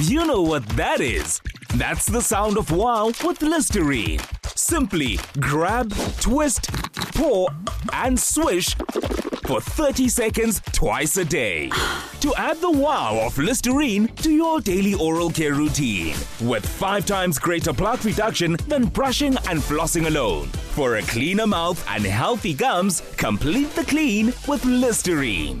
You know what that is. That's the sound of wow with Listerine. Simply grab, twist, pour, and swish for 30 seconds twice a day. To add the wow of Listerine to your daily oral care routine with five times greater plaque reduction than brushing and flossing alone. For a cleaner mouth and healthy gums, complete the clean with Listerine.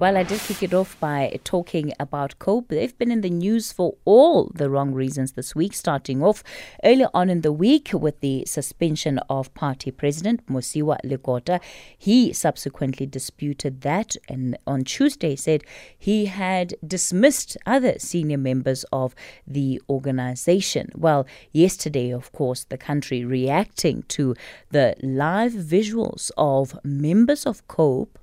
Well, I did kick it off by talking about COPE. They've been in the news for all the wrong reasons this week, starting off earlier on in the week with the suspension of party president Mosiuoa Lekota. He subsequently disputed that and on Tuesday said he had dismissed other senior members of the organization. Well, yesterday, of course, the country reacting to the live visuals of members of COPE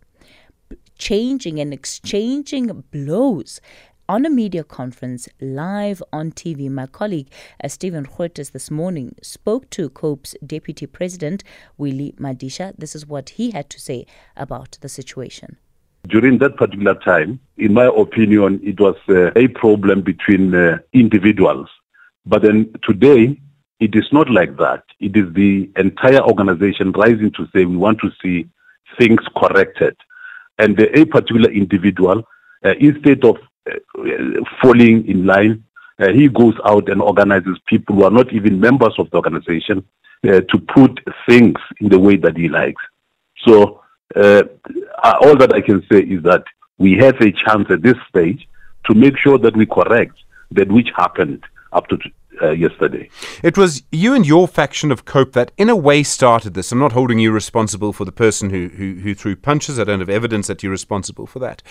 changing and exchanging blows on a media conference live on TV. My colleague uh, Stephen Grootes this morning spoke to COPE's deputy president, Willie Madisha. This is what he had to say about the situation. During that particular time, in my opinion, it was uh, a problem between uh, individuals. But then today, it is not like that. It is the entire organization rising to say we want to see things corrected and a particular individual, uh, instead of uh, falling in line, uh, he goes out and organizes people who are not even members of the organization to put things in the way that he likes. So all that I can say is that we have a chance at this stage to make sure that we correct that which happened up to uh, yesterday. It was you and your faction of Cope that, in a way, started this. I'm not holding you responsible for the person who, who, who threw punches. I don't have evidence that you're responsible for that.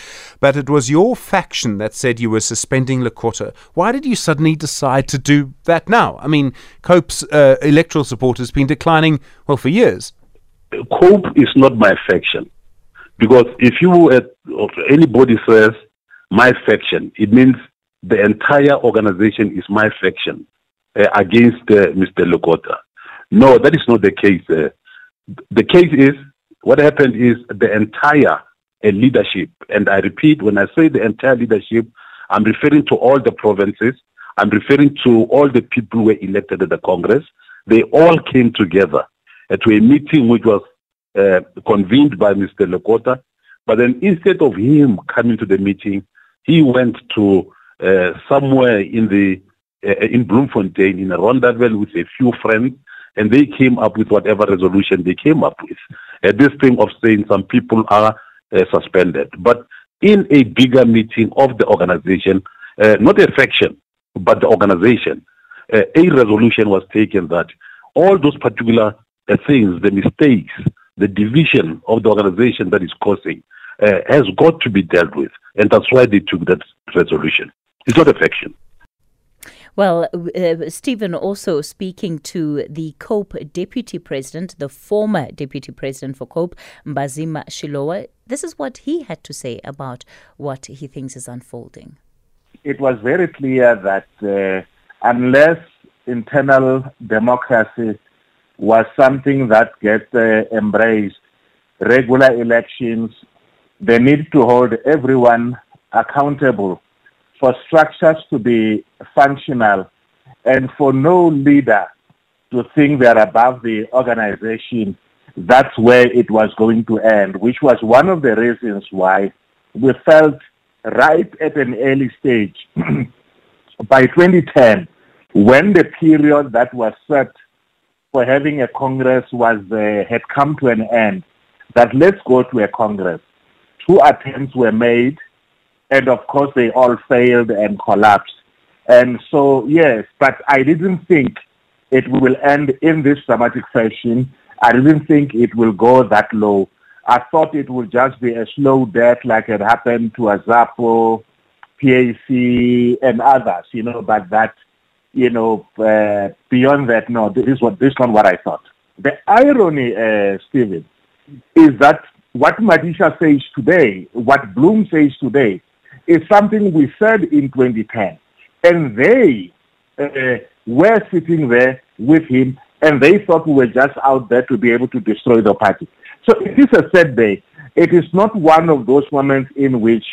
But it was your faction that said you were suspending Lekota. Why did you suddenly decide to do that now? I mean, Cope's uh, electoral support has been declining, well, for years. Cope is not my faction. Because if you, uh, anybody says my faction, it means the entire organization is my faction against uh, Mr. Lekota. No, that is not the case. Uh, the case is what happened is the entire uh, leadership, and I repeat, when I say the entire leadership, I'm referring to all the provinces. I'm referring to all the people who were elected at the Congress. They all came together uh, to a meeting which was uh, convened by Mr. Lekota. But then instead of him coming to the meeting, he went to uh, somewhere in the uh, in Bloemfontein in a Rondaville with a few friends, and they came up with whatever resolution they came up with. Uh, this thing of saying some people are uh, suspended, but in a bigger meeting of the organization, uh, not a faction, but the organization, a resolution was taken that all those particular things, the mistakes, the division of the organization that is causing, has got to be dealt with, and that's why they took that resolution. It's not a faction. Well, uh, Stephen also speaking to the COPE deputy president, the former deputy president for COPE, Mbazima Shilowa. This is what he had to say about what he thinks is unfolding. It was very clear that uh, unless internal democracy was something that gets uh, embraced, regular elections, the need to hold everyone accountable for structures to be functional and for no leader to think they're above the organization, that's where it was going to end, which was one of the reasons why we felt right at an early stage by 2010, when the period that was set for having a Congress was uh, had come to an end, that let's go to a Congress. Two attempts were made and of course they all failed and collapsed. And so, yes, but I didn't think it will end in this dramatic fashion. I didn't think it will go that low. I thought it would just be a slow death like it happened to Azapo, PAC, and others, you know, but that, you know, uh, beyond that, no, this is, what, this is not what I thought. The irony, uh, Stephen, is that what Madisha says today, what Bloem says today, is something we said in 2010. And they uh, were sitting there with him and they thought we were just out there to be able to destroy the party. So it is a sad day. It is not one of those moments in which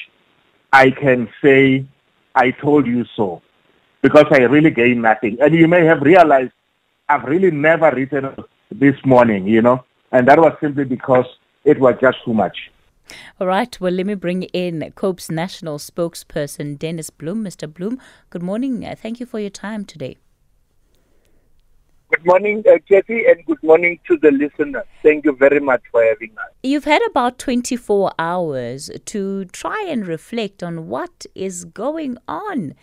I can say, I told you so, because I really gained nothing. And you may have realized I've really never written this morning, you know, and that was simply because it was just too much. All right. Well, let me bring in COPE's national spokesperson, Dennis Bloem. Mr. Bloem, good morning. Uh, thank you for your time today. Good morning, uh, Kathy, and good morning to the listeners. Thank you very much for having us. You've had about 24 hours to try and reflect on what is going on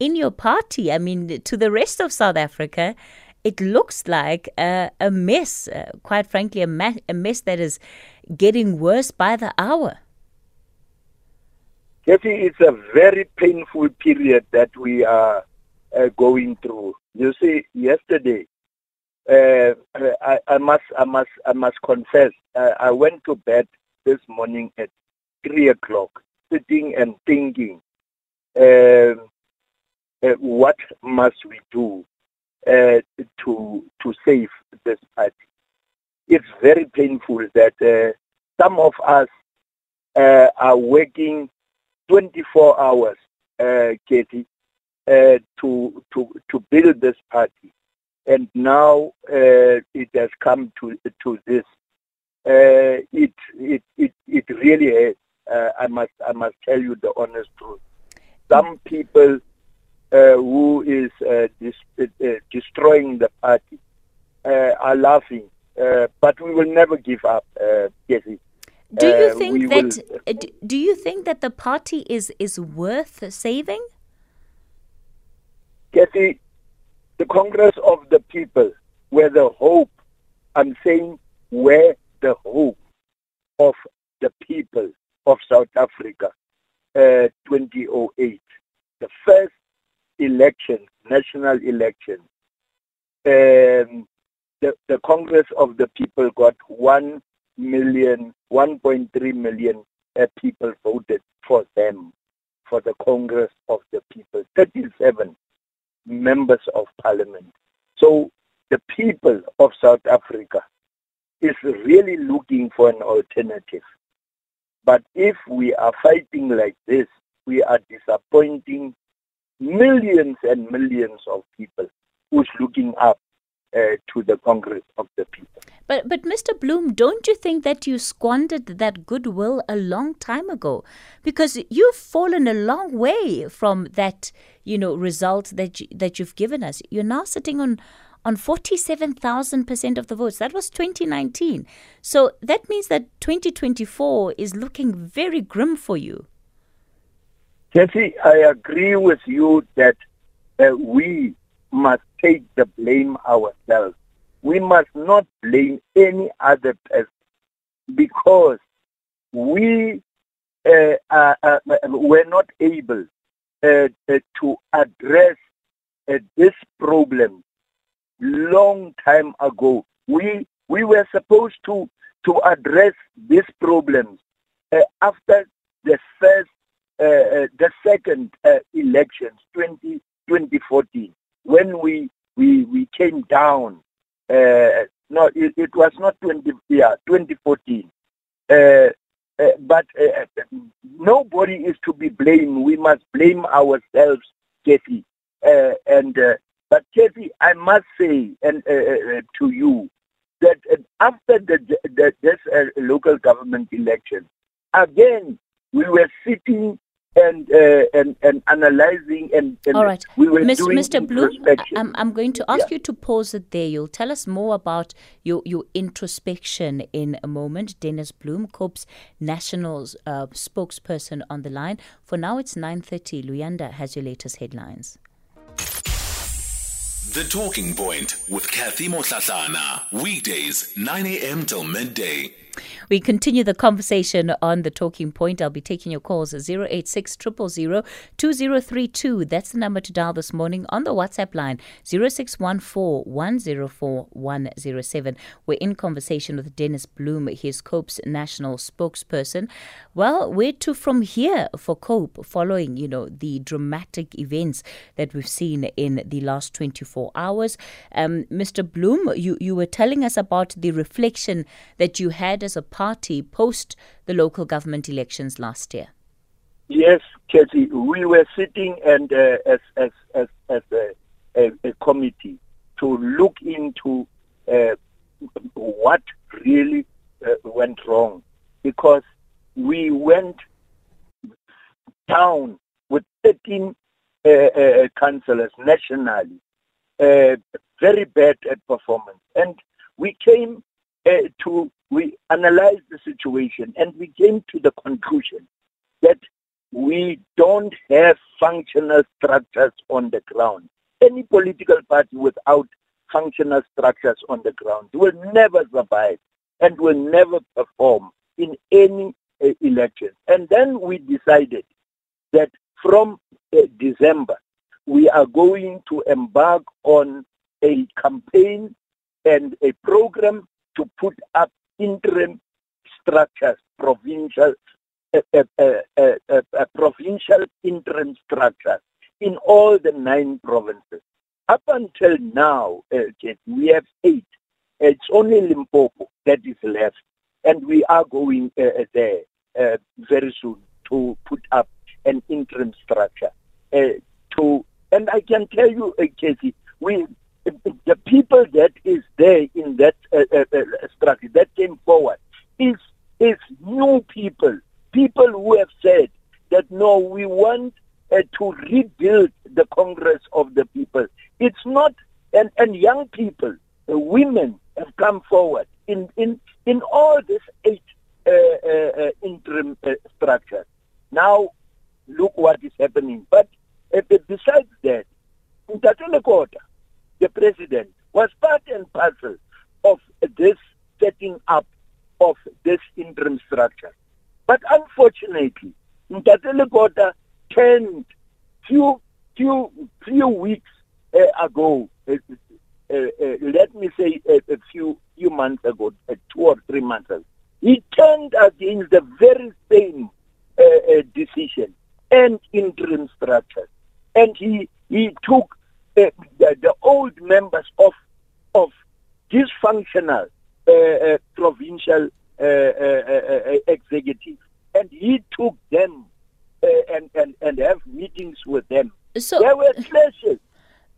in your party. I mean, to the rest of South Africa, it looks like a, mess, uh, quite frankly, a, ma- a mess that is getting worse by the hour. Kathy, it's a very painful period that we are uh, going through. You see, yesterday, uh, I, I, must, I must, I must confess, uh, I went to bed this morning at three o'clock, sitting and thinking, um, uh, what must we do uh, to to save this party? It's very painful that uh, some of us uh, are working 24 hours, Katie, to to to build this party and now uh, it has come to to this. Uh, it, it it it really uh, I must I must tell you the honest truth. Some people uh, Uh, who is uh, dis- uh, uh destroying the party uh, are laughing, but we will never give up, Jesse. Do you think that? Will, do you think that the party is is worth saving? Kathy, the Congress of the People, where the hope, I'm saying where the hope of the people of South Africa, uh, 2008, the first election, national election, um, the, the Congress of the People got 1 million, 1.3 million uh, people voted for them, for the Congress of the People. 37 members of parliament. So the people of South Africa is really looking for an alternative. But if we are fighting like this, we are disappointing millions and millions of people who's looking up uh, to the Congress of the People. But but Mr. Bloem, don't you think that you squandered that goodwill a long time ago? Because you've fallen a long way from that, you know, result that you, that you've given us. You're now sitting on on 47,000% of the votes. That was 2019. So that means that 2024 is looking very grim for you. Jesse, I agree with you that uh, we must take the blame ourselves. We must not blame any other person because we uh, uh, uh, were not able uh, uh, to address uh, this problem long time ago. We we were supposed to to address these problems after the first, the second elections, 20, 2014 when we we we came down. Uh, no, it, it, was not 20 yeah 2014. Uh, uh, but uh, nobody is to be blamed. We must blame ourselves, Kathy. Uh, and uh, but Kathy, I must say, and to you, that after the, the this local government election, again we were sitting and uh, and and analyzing and, and all right we were Mr. doing Mr. Bloem I'm, I'm going to ask yeah. you to pause it there you'll tell us more about your your introspection in a moment Dennis Bloem COPE's national uh, spokesperson on the line for now it's 9:30 Luyanda has your latest headlines The Talking Point with Kathy Motlatlana weekdays 9 a.m. till midday We continue the conversation on the talking point. I'll be taking your calls 086 2032. That's the number to dial this morning on the WhatsApp line 0614 104 107. We're in conversation with Dennis Bloem, his COPE's national spokesperson. Well, where to from here for COPE following, you know, the dramatic events that we've seen in the last 24 hours? Um, Mr. Bloem, you, you were telling us about the reflection that you had as a party post the local government elections last year. Yes, Kathy, we were sitting and uh, as as as, as a, a, a, committee to look into uh, what really uh, went wrong because we went down with 13 uh, uh, councillors nationally, uh, very bad at performance, and we came to we analyzed the situation and we came to the conclusion that we don't have functional structures on the ground. Any political party without functional structures on the ground will never survive and will never perform in any uh, election. And then we decided that from uh, December, we are going to embark on a campaign and a program to put up interim structures, provincial, uh, uh, uh, provincial interim structures in all the nine provinces. Up until now, we have eight. It's only Limpopo that is left, and we are going there very soon to put up an interim structure. to and I can tell you, Casey, we the people that is there in that uh, uh, uh, structure came forward is is new people, people who have said that no, we want uh, to rebuild the Congress of the people. It's not, and and young people, uh, women have come forward in in in all these eight uh, interim structures. Now, look what is happening. But besides that, in Lekota, the president, was part and parcel of this setting up of this interim structure. But unfortunately, Ntate turned few few few weeks uh, ago. Uh, uh, let me say a, few few months ago, two or three months ago, he turned against the very same decision and interim structure, and he he took the, the old members of of dysfunctional provincial uh, uh, uh executives, and he took them and, and and have meetings with them. So, there were clashes.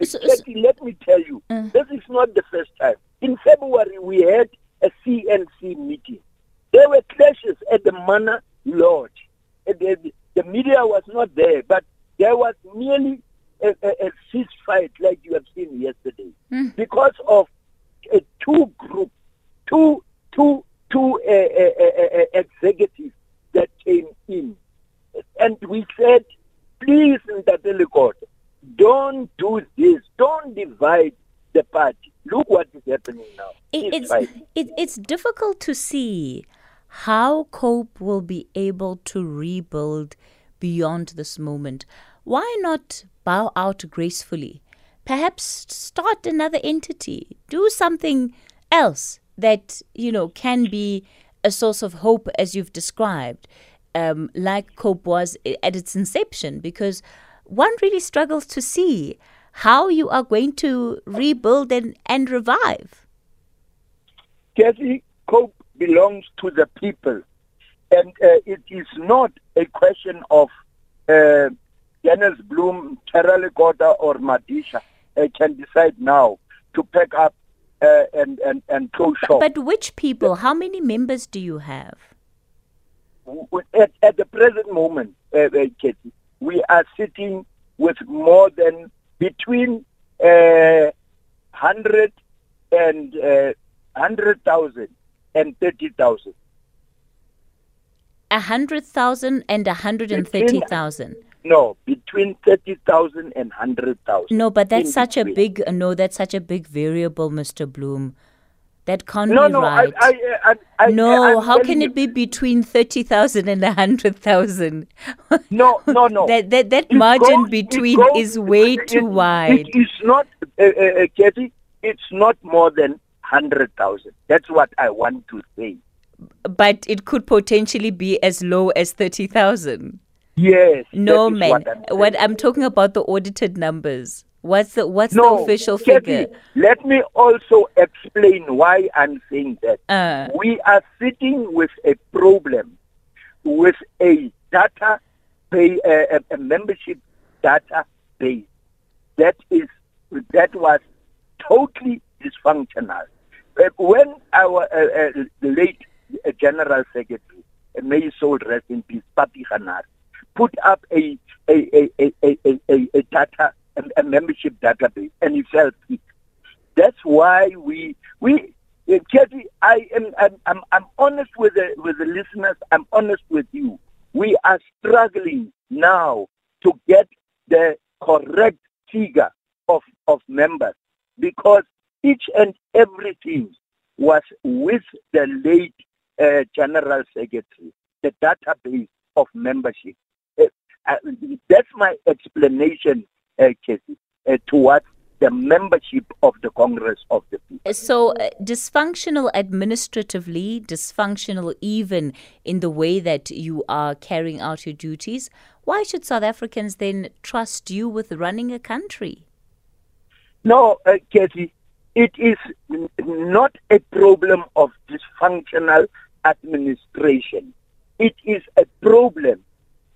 So, so, let me tell you, this is not the first time. In February, we had a CNC meeting. There were clashes at the Manor Lodge. The, the media was not there, but there was nearly a, a, a ceasefire like you have seen yesterday mm. because of uh, two groups, two, two, two uh, uh, executives that came in. And we said, please, Ntate Lekota, don't do this. Don't divide the party. Look what is happening now. It, it's, it, it's difficult to see how COPE will be able to rebuild beyond this moment. Why not bow out gracefully. Perhaps start another entity, do something else that, you know, can be a source of hope as you've described, um, like COPE was at its inception, because one really struggles to see how you are going to rebuild and, and revive. Kathy, COPE belongs to the people. And uh, it is not a question of uh, Dennis Bloem, Terror Lekota, or Madisha uh, can decide now to pack up uh, and, and, and close shop. But which people? How many members do you have? At, at the present moment, uh, uh Katie, we are sitting with more than between uh, 100 and uh, 100,000 and 30,000. A hundred thousand and a hundred and thirty thousand. No, between 30,000 and 100,000. No, but that's such between. a big, no, that's such a big variable, Mr. Bloem. That can't No, be no, right. I, I, I, I, no, how can it be between 30,000 and 100,000? No, no, no. that, that, that margin goes- between goes- is way it- too it- wide. It is not, uh, uh, uh, Kathy, it's not more than 100,000. That's what I want to say. but it could potentially be as low as 30,000. Yes. No, man. What I'm, What. I'm talking about the audited numbers. What's the what's no, the official figure? Let me also explain why I'm saying that. Uh. We are sitting with a problem with a data pay, a, a membership data base that is that was totally dysfunctional. When our uh, uh, late General Secretary, may his soul rest in peace, Papi Kganare, put up a a a a, a, a, a data a, a membership database, and he fell. That's why we we. Uh, Kathy, I am I'm, I'm I'm honest with the with the listeners. I'm honest with you. We are struggling now to get the correct figure of of members because each and everything was with the late uh, general secretary, the database of membership. Uh, uh, that's my explanation, uh, Casey, uh, towards the membership of the Congress of the People. So uh, dysfunctional administratively, dysfunctional even in the way that you are carrying out your duties. Why should South Africans then trust you with running a country? No, uh, Kathy, it is n- not a problem of dysfunctional administration. It is a problem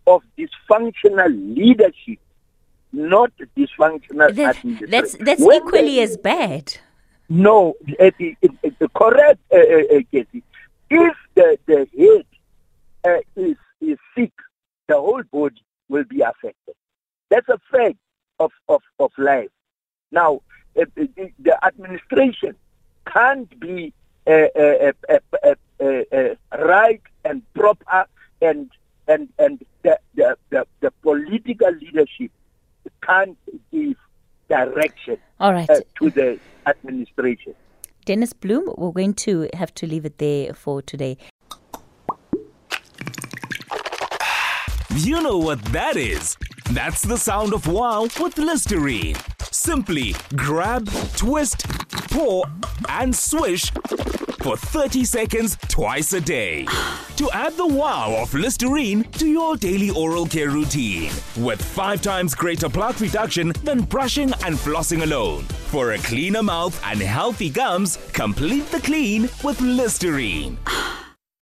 of dysfunctional leadership, not dysfunctional That, administration. that's that's When equally the- as bad. No, it, it, it- correct, uh, uh, uh, If the, the head uh, is, is sick, the whole body will be affected. That's a fact of, of, of life. Now, uh, the, the administration can't be uh, uh, uh, uh, uh, uh, right and proper, and and and the, the, the, the political leadership can't give direction All right. uh, to the administration. Dennis Bloem, we're going to have to leave it there for today. You know what that is. That's the sound of wow with Listerine. Simply grab, twist, pour, and swish for 30 seconds twice a day. To add the wow of Listerine to your daily oral care routine with five times greater plaque reduction than brushing and flossing alone. For a cleaner mouth and healthy gums, complete the clean with Listerine.